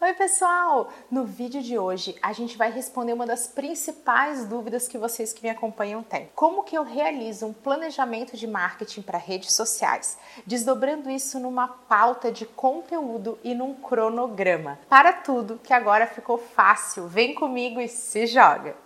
Oi, pessoal! No vídeo de hoje a gente vai responder uma das principais dúvidas que vocês que me acompanham têm. Como que eu realizo um planejamento de marketing para redes sociais, desdobrando isso numa pauta de conteúdo e num cronograma. Para tudo que agora ficou fácil, vem comigo e se joga!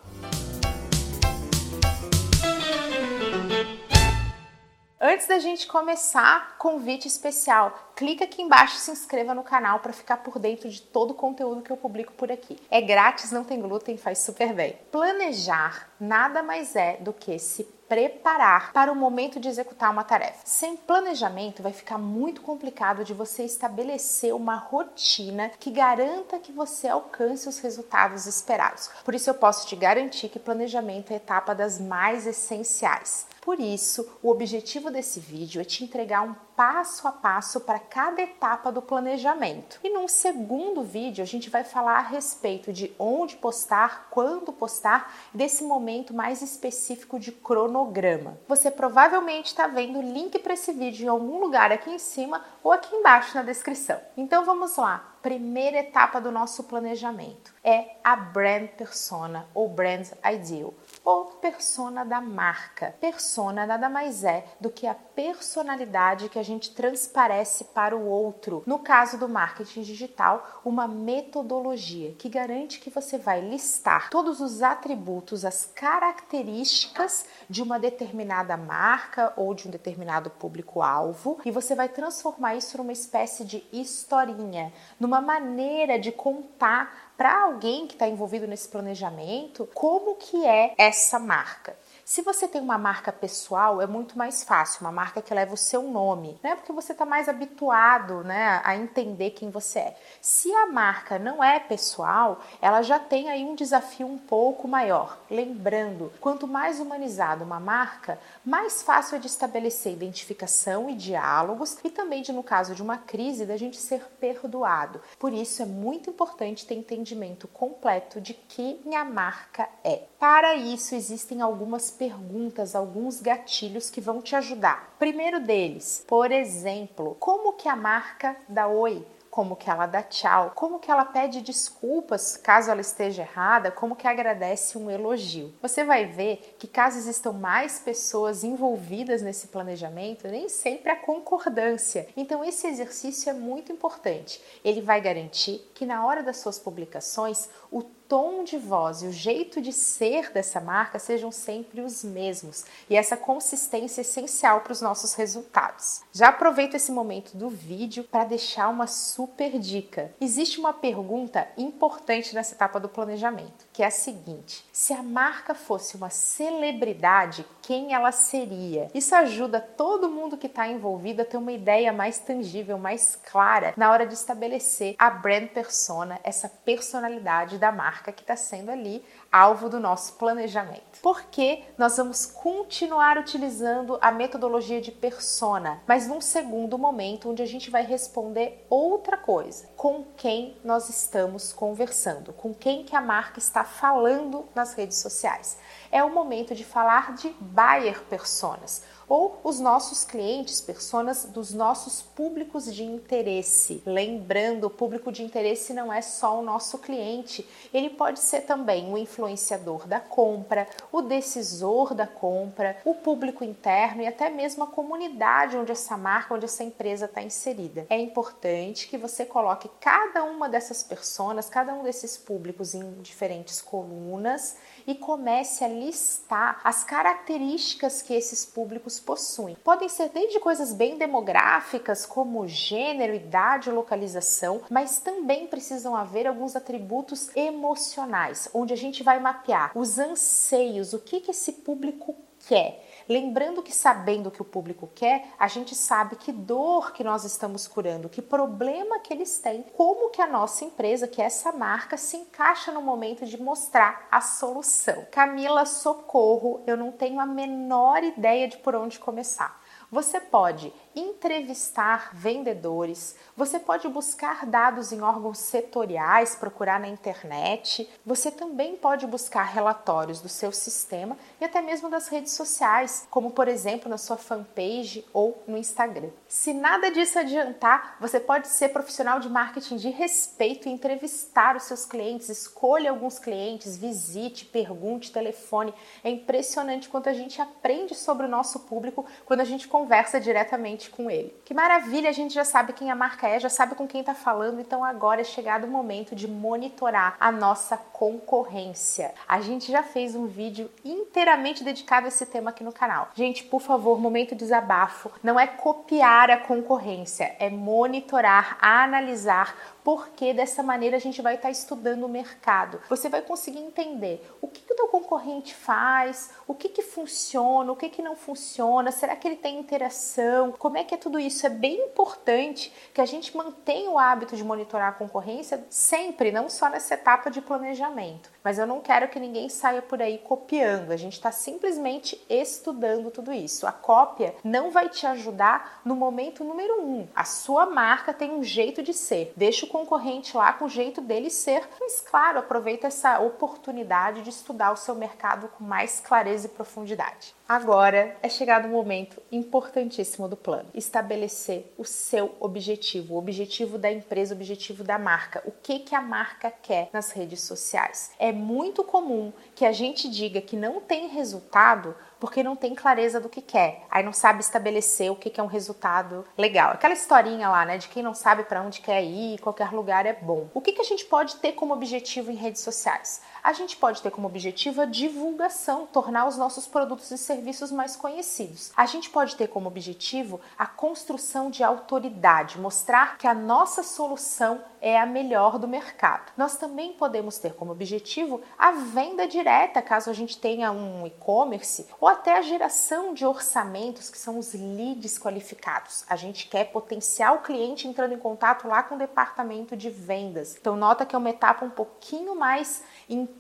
Antes da gente começar, convite especial. Clica aqui embaixo e se inscreva no canal para ficar por dentro de todo o conteúdo que eu publico por aqui. É grátis, não tem glúten, faz super bem. Planejar nada mais é do que se preparar para o momento de executar uma tarefa. Sem planejamento, vai ficar muito complicado de você estabelecer uma rotina que garanta que você alcance os resultados esperados. Por isso, eu posso te garantir que planejamento é a etapa das mais essenciais. Por isso, o objetivo desse vídeo é te entregar um passo a passo para cada etapa do planejamento. E num segundo vídeo, a gente vai falar a respeito de onde postar, quando postar, desse momento mais específico de cronograma. Você provavelmente está vendo o link para esse vídeo em algum lugar aqui em cima ou aqui embaixo na descrição. Então vamos lá primeira etapa do nosso planejamento é a brand persona ou brand ideal ou persona da marca. Persona nada mais é do que a personalidade que a gente transparece para o outro. No caso do marketing digital, uma metodologia que garante que você vai listar todos os atributos, as características de uma determinada marca ou de um determinado público-alvo e você vai transformar isso numa espécie de historinha, numa maneira de contar para alguém que está envolvido nesse planejamento como que é essa marca. Se você tem uma marca pessoal, é muito mais fácil, uma marca que leva o seu nome, né? Porque você está mais habituado, né, a entender quem você é. Se a marca não é pessoal, ela já tem aí um desafio um pouco maior. Lembrando, quanto mais humanizada uma marca, mais fácil é de estabelecer identificação e diálogos e também de, no caso de uma crise, da gente ser perdoado. Por isso é muito importante ter entendimento completo de quem a marca é. Para isso existem algumas perguntas, alguns gatilhos que vão te ajudar. Primeiro deles, por exemplo, como que a marca da Oi como que ela dá tchau, como que ela pede desculpas caso ela esteja errada, como que agradece um elogio. Você vai ver que caso existam mais pessoas envolvidas nesse planejamento, nem sempre há concordância. Então esse exercício é muito importante. Ele vai garantir que na hora das suas publicações o tom de voz e o jeito de ser dessa marca sejam sempre os mesmos e essa consistência é essencial para os nossos resultados. Já aproveito esse momento do vídeo para deixar uma super dica. Existe uma pergunta importante nessa etapa do planejamento, que é a seguinte: se a marca fosse uma celebridade, quem ela seria? Isso ajuda todo mundo que está envolvido a ter uma ideia mais tangível, mais clara na hora de estabelecer a brand persona, essa personalidade da marca marca que está sendo ali alvo do nosso planejamento. Porque nós vamos continuar utilizando a metodologia de persona, mas num segundo momento onde a gente vai responder outra coisa, com quem nós estamos conversando, com quem que a marca está falando nas redes sociais. É o momento de falar de buyer personas ou os nossos clientes, personas dos nossos públicos de interesse. Lembrando, o público de interesse não é só o nosso cliente, ele pode ser também o influenciador da compra, o decisor da compra, o público interno e até mesmo a comunidade onde essa marca, onde essa empresa está inserida. É importante que você coloque cada uma dessas pessoas, cada um desses públicos em diferentes colunas e comece a listar as características que esses públicos possuem. Podem ser desde coisas bem demográficas, como gênero, idade, localização, mas também precisam haver alguns atributos emocionais, onde a gente vai mapear os anseios, o que, que esse público quer. Lembrando que sabendo o que o público quer, a gente sabe que dor que nós estamos curando, que problema que eles têm, como que a nossa empresa, que é essa marca, se encaixa no momento de mostrar a solução. Camila, socorro, eu não tenho a menor ideia de por onde começar. Você pode entrevistar vendedores, você pode buscar dados em órgãos setoriais, procurar na internet, você também pode buscar relatórios do seu sistema e até mesmo das redes sociais, como por exemplo na sua fanpage ou no Instagram. Se nada disso adiantar, você pode ser profissional de marketing de respeito e entrevistar os seus clientes, escolha alguns clientes, visite, pergunte, telefone. É impressionante quanto a gente aprende sobre o nosso público quando a gente conversa diretamente com ele. Que maravilha, a gente já sabe quem a marca é, já sabe com quem está falando, então agora é chegado o momento de monitorar a nossa concorrência. A gente já fez um vídeo inteiramente dedicado a esse tema aqui no canal. Gente, por favor, momento de desabafo. Não é copiar a concorrência, é monitorar, analisar, porque dessa maneira a gente vai estar estudando o mercado. Você vai conseguir entender o que, que o teu concorrente faz, o que, que funciona, o que, que não funciona, será que ele tem interação, como é que é tudo isso. É bem importante que a gente mantenha o hábito de monitorar a concorrência sempre, não só nessa etapa de planejamento. Mas eu não quero que ninguém saia por aí copiando, a gente está simplesmente estudando tudo isso. A cópia não vai te ajudar no momento número um. A sua marca tem um jeito de ser. Deixa o concorrente lá com o jeito dele ser. Mas, claro, aproveita essa oportunidade de estudar o seu mercado com mais clareza e profundidade. Agora é chegado o momento importantíssimo do plano: estabelecer o seu objetivo, o objetivo da empresa, o objetivo da marca. O que que a marca quer nas redes sociais? É muito comum que a gente diga que não tem resultado porque não tem clareza do que quer. Aí não sabe estabelecer o que é um resultado legal. Aquela historinha lá, né, de quem não sabe para onde quer ir, qualquer lugar é bom. O que, que a gente pode ter como objetivo em redes sociais? A gente pode ter como objetivo a divulgação, tornar os nossos produtos e serviços mais conhecidos. A gente pode ter como objetivo a construção de autoridade, mostrar que a nossa solução é a melhor do mercado. Nós também podemos ter como objetivo a venda direta, caso a gente tenha um e-commerce, ou até a geração de orçamentos, que são os leads qualificados. A gente quer potenciar o cliente entrando em contato lá com o departamento de vendas. Então, nota que é uma etapa um pouquinho mais intensa,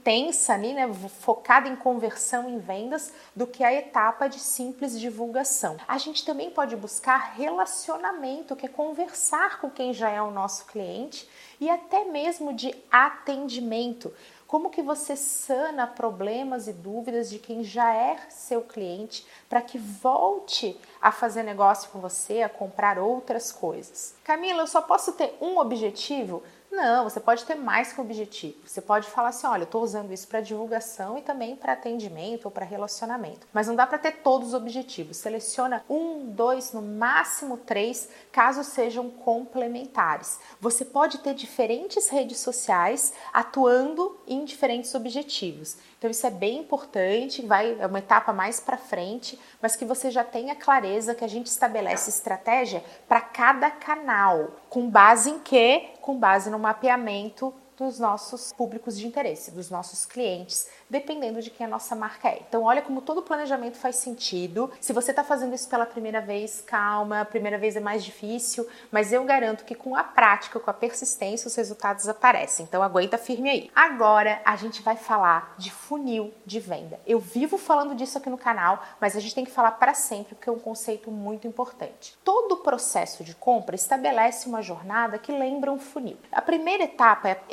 ali, né, focada em conversão em vendas, do que a etapa de simples divulgação. A gente também pode buscar relacionamento, que é conversar com quem já é o nosso cliente e até mesmo de atendimento. Como que você sana problemas e dúvidas de quem já é seu cliente para que volte a fazer negócio com você, a comprar outras coisas? Camila, eu só posso ter um objetivo? Não, você pode ter mais que um objetivo. Você pode falar assim: olha, eu estou usando isso para divulgação e também para atendimento ou para relacionamento. Mas não dá para ter todos os objetivos. Seleciona um, dois, no máximo três, caso sejam complementares. Você pode ter diferentes redes sociais atuando em diferentes objetivos. Então isso é bem importante, vai é uma etapa mais para frente, mas que você já tenha clareza que a gente estabelece estratégia para cada canal, com base em quê? Com base no mapeamento dos nossos públicos de interesse, dos nossos clientes, dependendo de quem a nossa marca é. Então, olha como todo planejamento faz sentido. Se você está fazendo isso pela primeira vez, calma, a primeira vez é mais difícil, mas eu garanto que com a prática, com a persistência, os resultados aparecem. Então, aguenta firme aí. Agora, a gente vai falar de funil de venda. Eu vivo falando disso aqui no canal, mas a gente tem que falar para sempre porque é um conceito muito importante. Todo processo de compra estabelece uma jornada que lembra um funil. A primeira etapa é a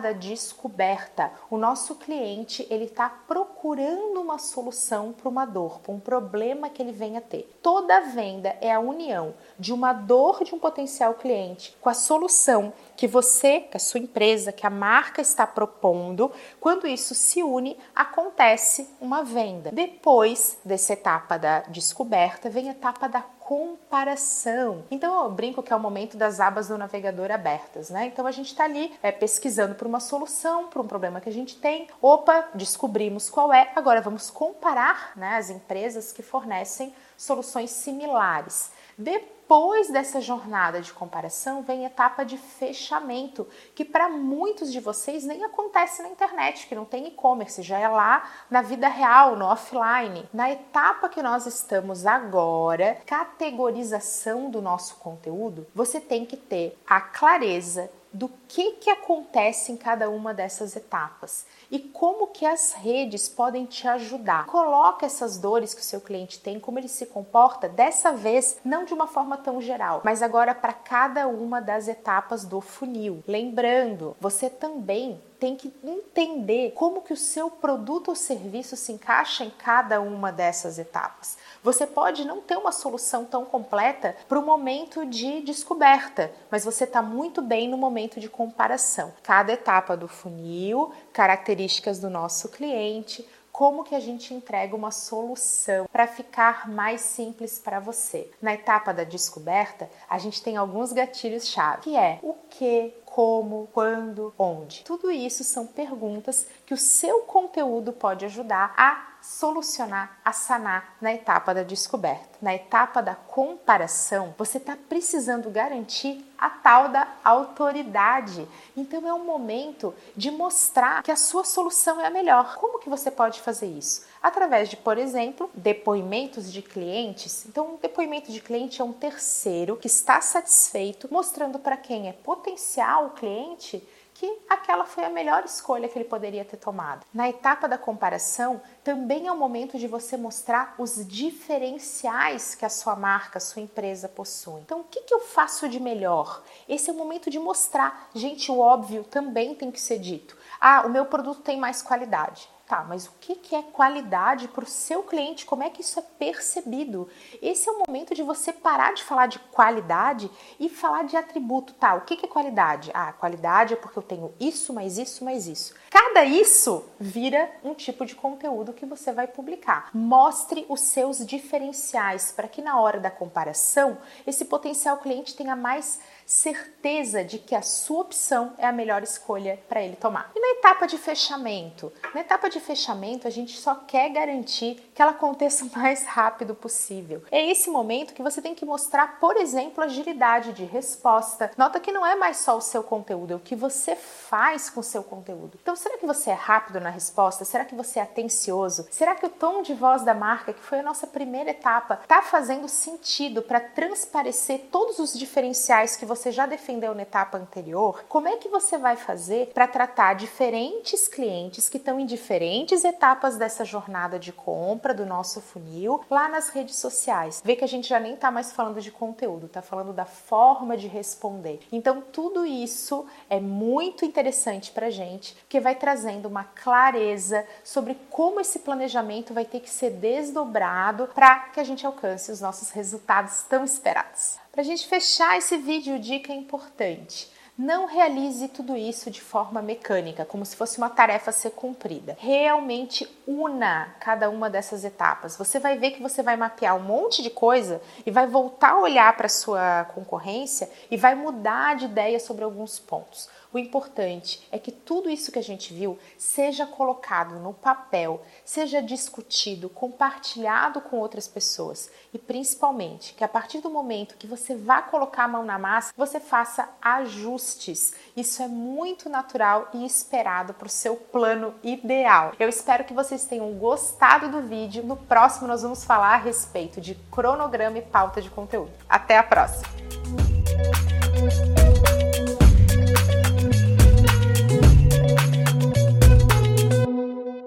da descoberta. O nosso cliente ele está procurando uma solução para uma dor, para um problema que ele venha ter. Toda venda é a união de uma dor de um potencial cliente com a solução que você, que a sua empresa, que a marca está propondo. Quando isso se une, acontece uma venda. Depois dessa etapa da descoberta, vem a etapa da comparação. Então eu brinco que é o momento das abas do navegador abertas, né? Então a gente está ali é, pesquisando por uma solução, por um problema que a gente tem. Opa, descobrimos qual é. Agora vamos comparar né, as empresas que fornecem soluções similares. Depois dessa jornada de comparação vem a etapa de fechamento, que para muitos de vocês nem acontece na internet, que não tem e-commerce, já é lá na vida real, no offline. Na etapa que nós estamos agora, categorização do nosso conteúdo, você tem que ter a clareza do que, que acontece em cada uma dessas etapas e como que as redes podem te ajudar. Coloca essas dores que o seu cliente tem, como ele se comporta, dessa vez não de uma forma tão geral, mas agora para cada uma das etapas do funil. Lembrando, você também tem que entender como que o seu produto ou serviço se encaixa em cada uma dessas etapas. Você pode não ter uma solução tão completa para o momento de descoberta, mas você está muito bem no momento de comparação. Cada etapa do funil, características do nosso cliente, como que a gente entrega uma solução para ficar mais simples para você. Na etapa da descoberta, a gente tem alguns gatilhos-chave, que é o que, como, quando, onde. Tudo isso são perguntas que o seu conteúdo pode ajudar a solucionar, a sanar na etapa da descoberta. Na etapa da comparação, você está precisando garantir a tal da autoridade. Então é um momento de mostrar que a sua solução é a melhor. Como que você pode fazer isso? Através de, por exemplo, depoimentos de clientes. Então, um depoimento de cliente é um terceiro que está satisfeito, mostrando para quem é potencial cliente que aquela foi a melhor escolha que ele poderia ter tomado. Na etapa da comparação, também é o momento de você mostrar os diferenciais que a sua marca, a sua empresa possui. Então, o que, que eu faço de melhor? Esse é o momento de mostrar. Gente, o óbvio também tem que ser dito. Ah, o meu produto tem mais qualidade. Tá, mas o que é qualidade para o seu cliente? Como é que isso é percebido? Esse é o momento de você parar de falar de qualidade e falar de atributo. Tá, o que é qualidade? Ah, qualidade é porque eu tenho isso, mais isso, mais isso. Cada isso vira um tipo de conteúdo que você vai publicar. Mostre os seus diferenciais para que na hora da comparação esse potencial cliente tenha mais certeza de que a sua opção é a melhor escolha para ele tomar. E na etapa de fechamento? Na etapa de fechamento, a gente só quer garantir que ela aconteça o mais rápido possível. É esse momento que você tem que mostrar, por exemplo, agilidade de resposta. Nota que não é mais só o seu conteúdo, é o que você faz com o seu conteúdo. Então, será que você é rápido na resposta? Será que você é atencioso? Será que o tom de voz da marca, que foi a nossa primeira etapa, está fazendo sentido para transparecer todos os diferenciais que você você já defendeu na etapa anterior, como é que você vai fazer para tratar diferentes clientes que estão em diferentes etapas dessa jornada de compra do nosso funil lá nas redes sociais? Vê que a gente já nem está mais falando de conteúdo, está falando da forma de responder. Então, tudo isso é muito interessante para gente, porque vai trazendo uma clareza sobre como esse planejamento vai ter que ser desdobrado para que a gente alcance os nossos resultados tão esperados. Para a gente fechar esse vídeo, dica importante. Não realize tudo isso de forma mecânica, como se fosse uma tarefa a ser cumprida. Realmente una cada uma dessas etapas. Você vai ver que você vai mapear um monte de coisa e vai voltar a olhar para a sua concorrência e vai mudar de ideia sobre alguns pontos. O importante é que tudo isso que a gente viu seja colocado no papel, seja discutido, compartilhado com outras pessoas e principalmente que a partir do momento que você vá colocar a mão na massa, você faça ajustes. Isso é muito natural e esperado para o seu plano ideal. Eu espero que vocês tenham gostado do vídeo. No próximo nós vamos falar a respeito de cronograma e pauta de conteúdo. Até a próxima!